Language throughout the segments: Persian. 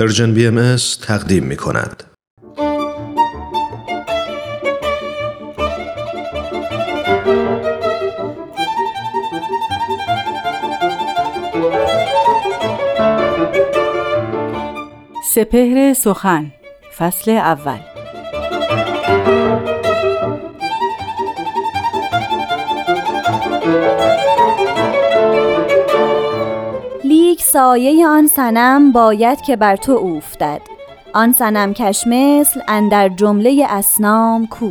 پرژن بی ام تقدیم می کند. سپهر سخن فصل اول لیک سایه آن سنم باید که بر تو اوفتد. آن سنم کش مثل اندر جمله اسنام کو.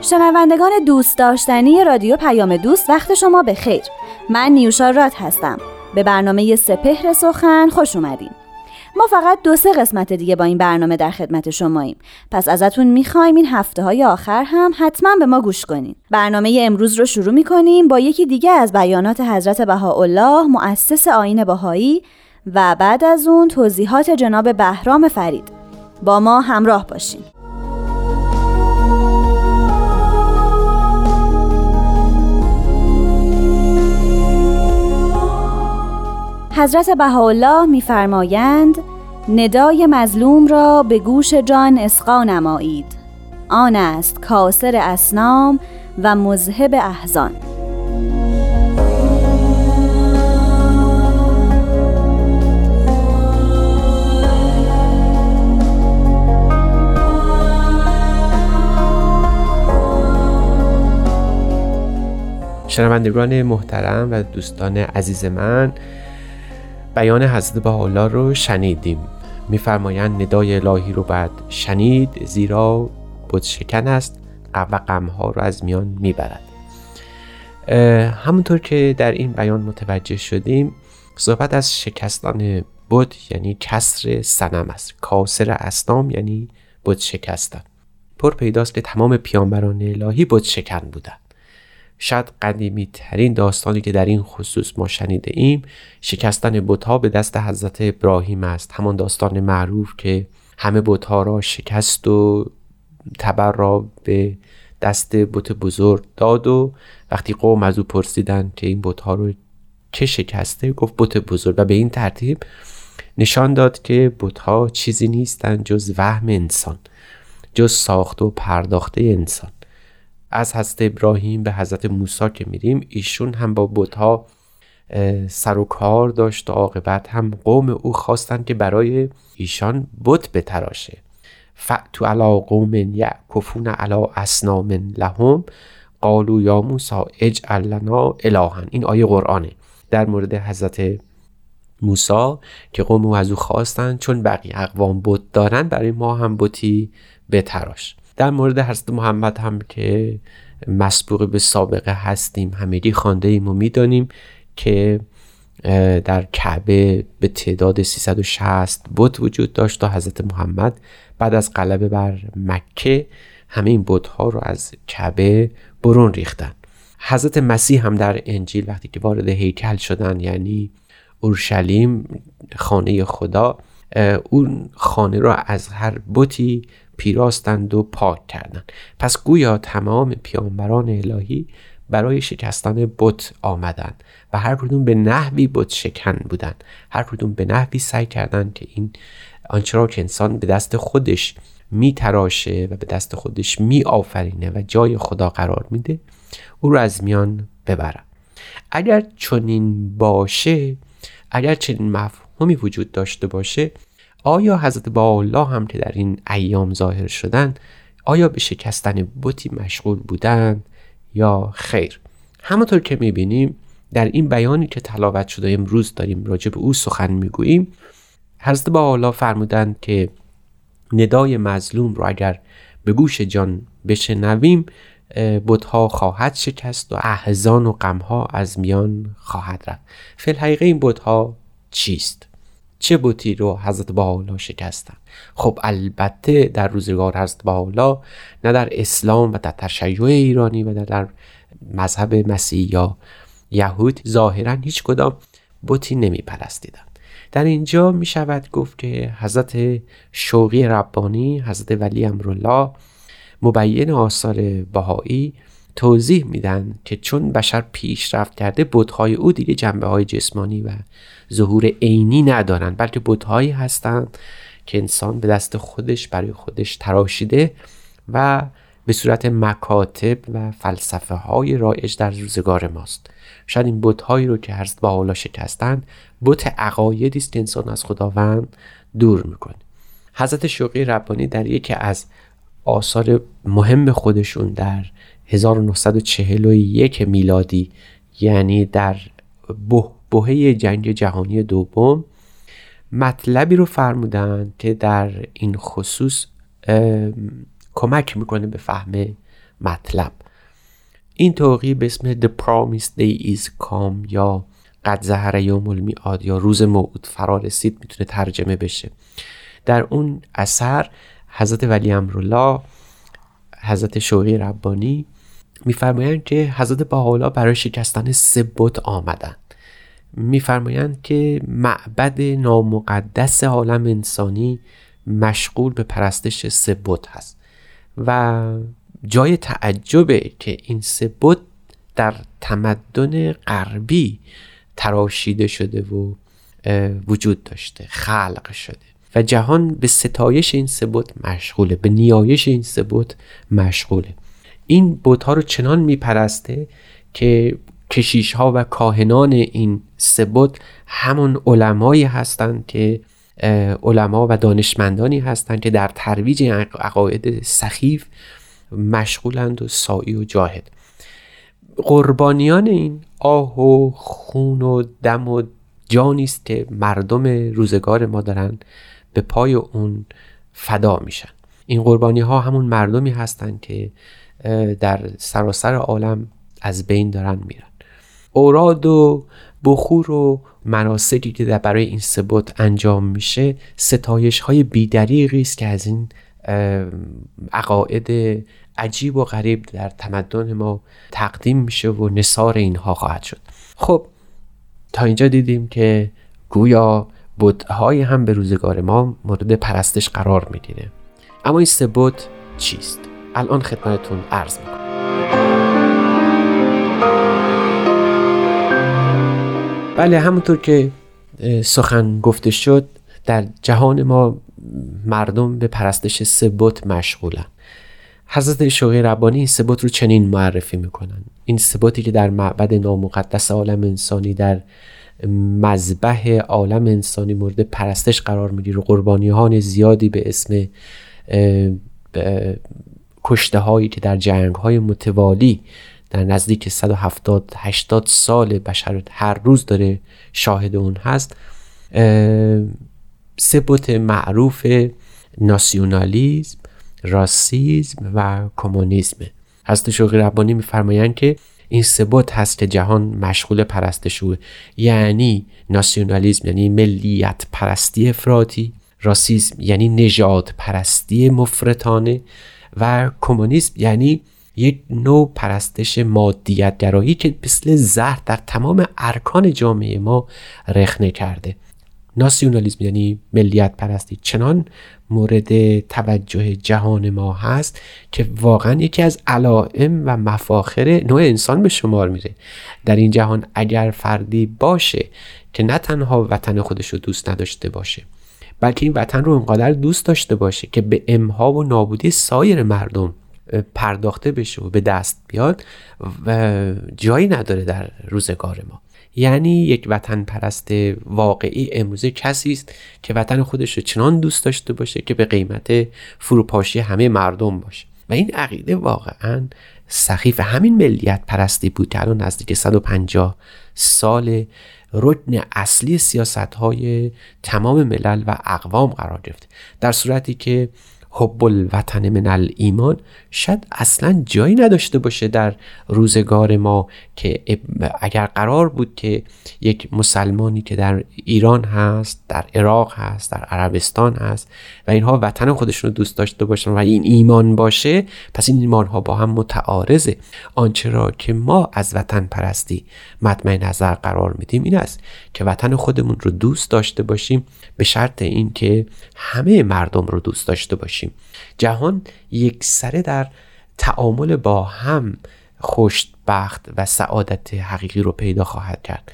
شنوندگان دوست داشتنی رادیو پیام دوست وقت شما به خیر من نیوشا رات هستم. به برنامه سپهر سخن خوش اومدین. ما فقط دو سه قسمت دیگه با این برنامه در خدمت شماییم. پس ازتون می‌خوایم این هفته های آخر هم حتما به ما گوش کنین. برنامه امروز رو شروع می‌کنیم با یکی دیگه از بیانات حضرت بهاءالله مؤسس آین بهایی و بعد از اون توضیحات جناب بهرام فرید. با ما همراه باشین. حضرت بهاءالله میفرمایند ندای مظلوم را به گوش جان اسقا نمایید. آن است کاسر اسنام و مذهب احزان. شنوندگان محترم و دوستان عزیز من بیان حضرت بهاءالله رو شنیدیم. میفرمایند ندای الهی رو بعد شنید زیرا بود شکن است و غمها رو از میان می‌برد. همونطور که در این بیان متوجه شدیم صحبت از شکستان بود یعنی کسر سنم است. کاسر اسنام یعنی بود شکستن. پر پیداست که تمام پیانبران الهی بود شکن بودند شاید قدیمی ترین داستانی که در این خصوص ما شنیده ایم شکستن بتها به دست حضرت ابراهیم است. همان داستان معروف که همه بتها را شکست و تبر را به دست بت بزرگ داد و وقتی قوم از او پرسیدن که این بتها رو چه شکسته گفت بت بزرگ و به این ترتیب نشان داد که بتها چیزی نیستند جز وهم انسان جز ساخته و پرداخته انسان. از حضرت ابراهیم به حضرت موسی که میریم ایشون هم با بتها سر و کار داشت و عاقبت هم قوم او خواستند که برای ایشان بت بتراشه. فعتو علا قوم یعکفون علا اسنام لهم قالو یا موسی اجعل لنا الهن این آیه قرآنه. در مورد حضرت موسی که قوم او از او خواستند چون بقیه اقوام بت دارن برای ما هم بتی بتراش. در مورد حضرت محمد هم که مسبوق به سابقه هستیم همگی خانده ایم و می‌دانیم که در کعبه به تعداد 360 بت وجود داشت تا حضرت محمد بعد از غلبه بر مکه همه این بت ها رو از کعبه برون ریختن. حضرت مسیح هم در انجیل وقتی که وارد هیکل شدن یعنی اورشلیم خانه خدا اون خانه را از هر بتی پیراستند و پاک کردند. پس گویا تمام پیامبران الهی برای شکستن بت آمدند و هر کدوم به نحوی بت شکن بودند. هر کدوم به نحوی سعی کردند که این آنچه را که انسان به دست خودش می تراشه و به دست خودش می آفرینه و جای خدا قرار میده او را از میان ببرن اگر چنین باشه اگر چنین مفهومی وجود داشته باشه آیا حضرت با الله هم که در این ایام ظاهر شدن آیا به شکستن بتی مشغول بودند یا خیر؟ همونطور که می‌بینیم در این بیانی که تلاوت شده امروز داریم راجع به او سخن می‌گوییم حضرت با الله فرمودند که ندای مظلوم رو اگر به گوش جان بشنویم بتها خواهد شکست و احزان و غمها از میان خواهد رفت. فی الحقیقه این بتها چیست؟ چه بوتی رو حضرت بهاءالله شکستن؟ خب البته در روزگار حضرت بهاءالله نه در اسلام و در تشیع ایرانی و در مذهب مسیح یا یهود ظاهرا هیچ کدام بوتی نمی پرستیدن در اینجا می شود گفت که حضرت شوقی ربانی حضرت ولی امرالله مبین آثار بهایی توضیح میدن که چون بشر پیشرفت کرده بودهای او دیگه جنبه های جسمانی و ظهور عینی ندارن بلکه بودهایی هستند که انسان به دست خودش برای خودش تراشیده و به صورت مکاتب و فلسفه های رایج در روزگار ماست. شاید این بودهایی رو که هست با حالا شکستن بت عقایدی است که انسان از خداوند دور می‌کنه. حضرت شوقی ربانی در یکی از آثار مهم خودشون در 1941 میلادی یعنی در بهه جنگ جهانی دوم مطلبی رو فرمودن که در این خصوص کمک می‌کنه به فهم مطلب. این توقی به اسم The Promised Day is Come یا قد زهر یوم المیعاد یا روز موعود فرا رسید می‌تونه ترجمه بشه. در اون اثر حضرت ولی امرالله حضرت شوقی ربانی میفرمایند که حضرت بهاءالله برای شکستن سه بت آمدند میفرمایند که معبد نامقدس عالم انسانی مشغول به پرستش سه بت هست و جای تعجبه که این سه بت در تمدن غربی تراشیده شده و وجود داشته خلق شده و جهان به ستایش این سه مشغوله به نیایش این سه مشغوله. این بت ها رو چنان میپرسته که کشیش ها و کاهنان این سه همون علمایی هستند که علما و دانشمندانی هستند که در ترویج عقاید سخیف مشغولند و سایی و جاهد. قربانیان این آه و خون و دم و جانی است که مردم روزگار ما دارن به پای اون فدا میشن. این قربانی ها همون مردمی هستند که در سراسر عالم از بین دارن میرن. اوراد و بخور و مناسکی که برای این سبوت انجام میشه ستایش های بیدریقی است که از این عقاید عجیب و غریب در تمدن ما تقدیم میشه و نصار اینها خواهد شد. خب تا اینجا دیدیم که گویا بودهای هم به روزگار ما مورد پرستش قرار می‌گیره. اما این سه چیست؟ الان خدمتتون عرض می‌کنم. بله همونطور که سخن گفته شد در جهان ما مردم به پرستش سه بت مشغولن. حضرت شوقی ربانی این سبوت رو چنین معرفی می‌کنن. این سبوتی که در معبد نامقدس عالم انسانی در مذبح عالم انسانی مورد پرستش قرار می‌گیره قربانیان زیادی به اسم کشته هایی که در جنگ های متوالی در نزدیک 170 80 سال بشر هر روز داره شاهد اون هست سبوت معروف ناسیونالیزم راسیزم و کمونیسم. حضرت شوقی ربانی میفرمایند که این ثبات هست که جهان مشغول پرستشوه. یعنی ناسیونالیزم یعنی ملیت پرستی افراطی راسیزم یعنی نژاد پرستی مفرطانه. و کمونیسم یعنی یک نوع پرستش مادیت گرایی که مثل زهر در تمام ارکان جامعه ما رخنه کرده. ناسیونالیسم یعنی ملیت پرستی چنان مورد توجه جهان ما هست که واقعا یکی از علائم و مفاخر نوع انسان به شمار میره. در این جهان اگر فردی باشه که نه تنها وطن خودش رو دوست نداشته باشه بلکه این وطن رو انقدر دوست داشته باشه که به امها و نابودی سایر مردم پرداخته بشه و به دست بیاد و جایی نداره در روزگار ما. یعنی یک وطن پرست واقعی امروزه کسی است که وطن خودش رو چنان دوست داشته باشه که به قیمت فروپاشی همه مردم باشه. و این عقیده واقعا سخیف همین ملیت پرستی بود که الان نزدیک 150 سال رکن اصلی سیاست های تمام ملل و اقوام قرار گرفت. در صورتی که حب الوطن من الایمان شاید اصلا جایی نداشته باشه در روزگار ما که اگر قرار بود که یک مسلمانی که در ایران هست در عراق هست در عربستان هست و اینها وطن خودشون رو دوست داشته باشن و این ایمان باشه پس این ایمان ها با هم متعارضه. آنچه را که ما از وطن پرستی مطمع نظر قرار میدیم این است که وطن خودمون رو دوست داشته باشیم به شرط اینکه همه مردم رو دوست داشته باشیم. باشیم جهان یک سره در تعامل با هم خوشبخت و سعادت حقیقی رو پیدا خواهد کرد.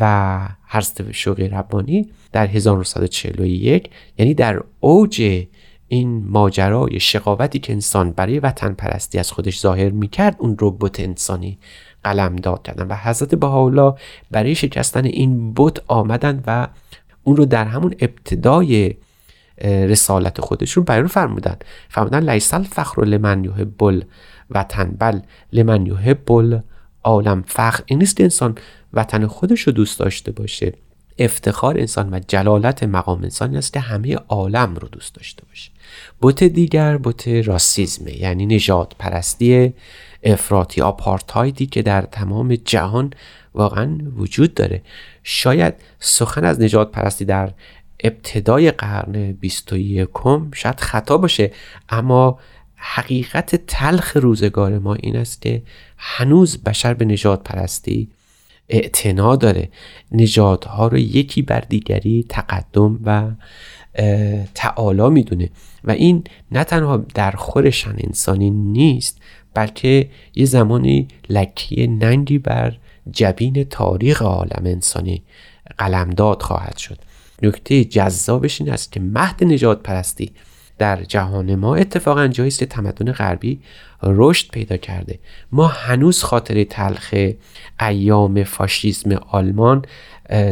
و هرست شوقی ربانی در 1941 یعنی در اوج این ماجرای شقاوتی که انسان برای وطن پرستی از خودش ظاهر می‌کرد اون ربات انسانی قلم داد کردن. و حضرت بهاءالله برای شکستن این بت آمدن و اون رو در همون ابتدای رسالت خودشون بیان فرمودن. فرمودن لیسل فخر لمن یحب وطن بل لمن یحب عالم فخر این نیست انسان وطن خودش رو دوست داشته باشه. افتخار انسان و جلالت مقام انسان است که همه عالم رو دوست داشته باشه. بوت دیگر بوت راسیزمه یعنی نجات پرستی افراطی آپارتایدی که در تمام جهان واقعا وجود داره. شاید سخن از نجات پرستی در ابتدای قرن 21 شاید خطا باشه اما حقیقت تلخ روزگار ما این است که هنوز بشر به نجات پرستی اعتنا داره. نژادها رو یکی بر دیگری تقدم و تعالی می‌دونه. و این نه تنها در خورشن انسانی نیست بلکه یه زمانی لکی ننگی بر جبین تاریخ عالم انسانی قلمداد خواهد شد. نکته جذابش این است که مهد نجات پرستی در جهان ما اتفاقا جایی است تمدن غربی رشد پیدا کرده. ما هنوز خاطر تلخ ایام فاشیسم آلمان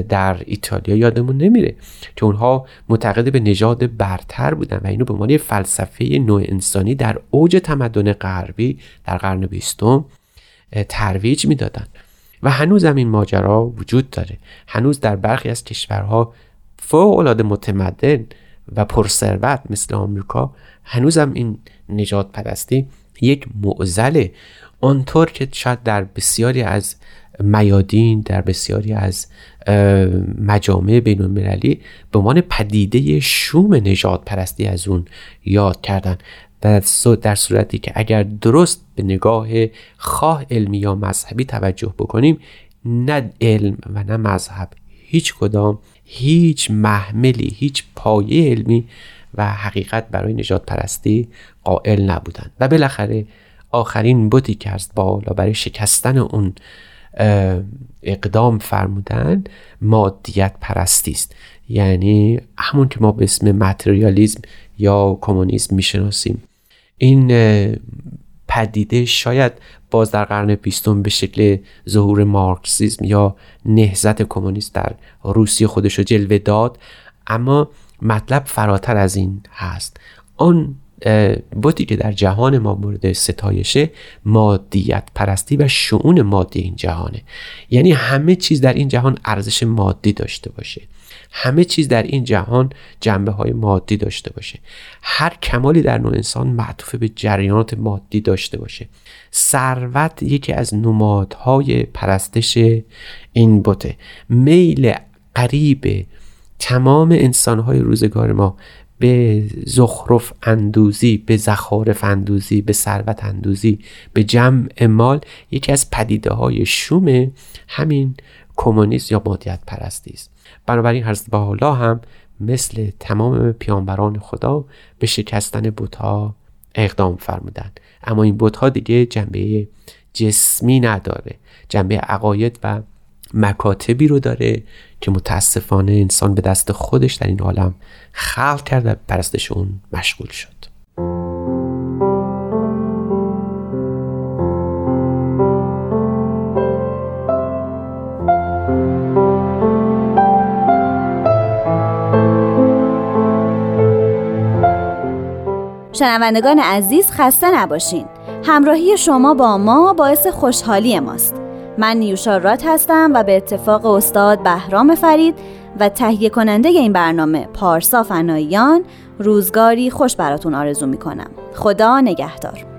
در ایتالیا یادمون نمیره که اونها معتقد به نژاد برتر بودن و اینو به عنوان فلسفه نوع انسانی در اوج تمدن غربی در قرن بیستم ترویج می‌دادن. و هنوز هم این ماجرا وجود داره. هنوز در برخی از کشورها فوق العاده متمدن و پرثروت مثل آمریکا هنوزم این نجات پرستی یک معزله آنطور که شاید در بسیاری از میادین در بسیاری از مجامع بین المللی به عنوان پدیده شوم نجات پرستی از اون یاد کردن. در صورتی که اگر درست به نگاه خواه علمی یا مذهبی توجه بکنیم نه علم و نه مذهب هیچ کدام هیچ محملی هیچ پایه علمی و حقیقت برای نجات پرستی قائل نبودند. و بالاخره آخرین بوتی که از بالا برای شکستن اون اقدام فرمودن مادیت پرستی است. یعنی همون که ما به اسم متریالیزم یا کمونیسم می‌شناسیم. این پدیده شاید باز در قرن بیستم به شکل ظهور مارکسیزم یا نهزت کمونیست در روسیه خودش رو جلوه داد. اما مطلب فراتر از این هست. آن بودی که در جهان ما مورد ستایشه مادیت پرستی و شعون مادی این جهانه. یعنی همه چیز در این جهان ارزش مادی داشته باشه. همه چیز در این جهان جنبه های مادی داشته باشه. هر کمالی در نوع انسان معطوف به جریانات مادی داشته باشه. ثروت یکی از نمادهای پرستش این بوته. میل قریب تمام انسانهای روزگار ما به زخرف اندوزی به زخارف اندوزی به ثروت اندوزی به جمع مال یکی از پدیده های شوم همین کمونیست یا مادیت پرستی است. بنابراین حضرت حالا هم مثل تمام پیانبران خدا به شکستن بوتها اقدام فرمودند. اما این بوتها دیگه جنبه جسمی نداره. جنبه عقاید و مکاتبی رو داره که متاسفانه انسان به دست خودش در این عالم خلق کرد و پرستش اون مشغول شد. شنوندگان عزیز خسته نباشین. همراهی شما با ما باعث خوشحالی ماست. من نیوشا رات هستم و به اتفاق استاد بهرام فرید و تهیه کننده این برنامه پارسا فناییان روزگاری خوش براتون آرزو می‌کنم. خدا نگهدار.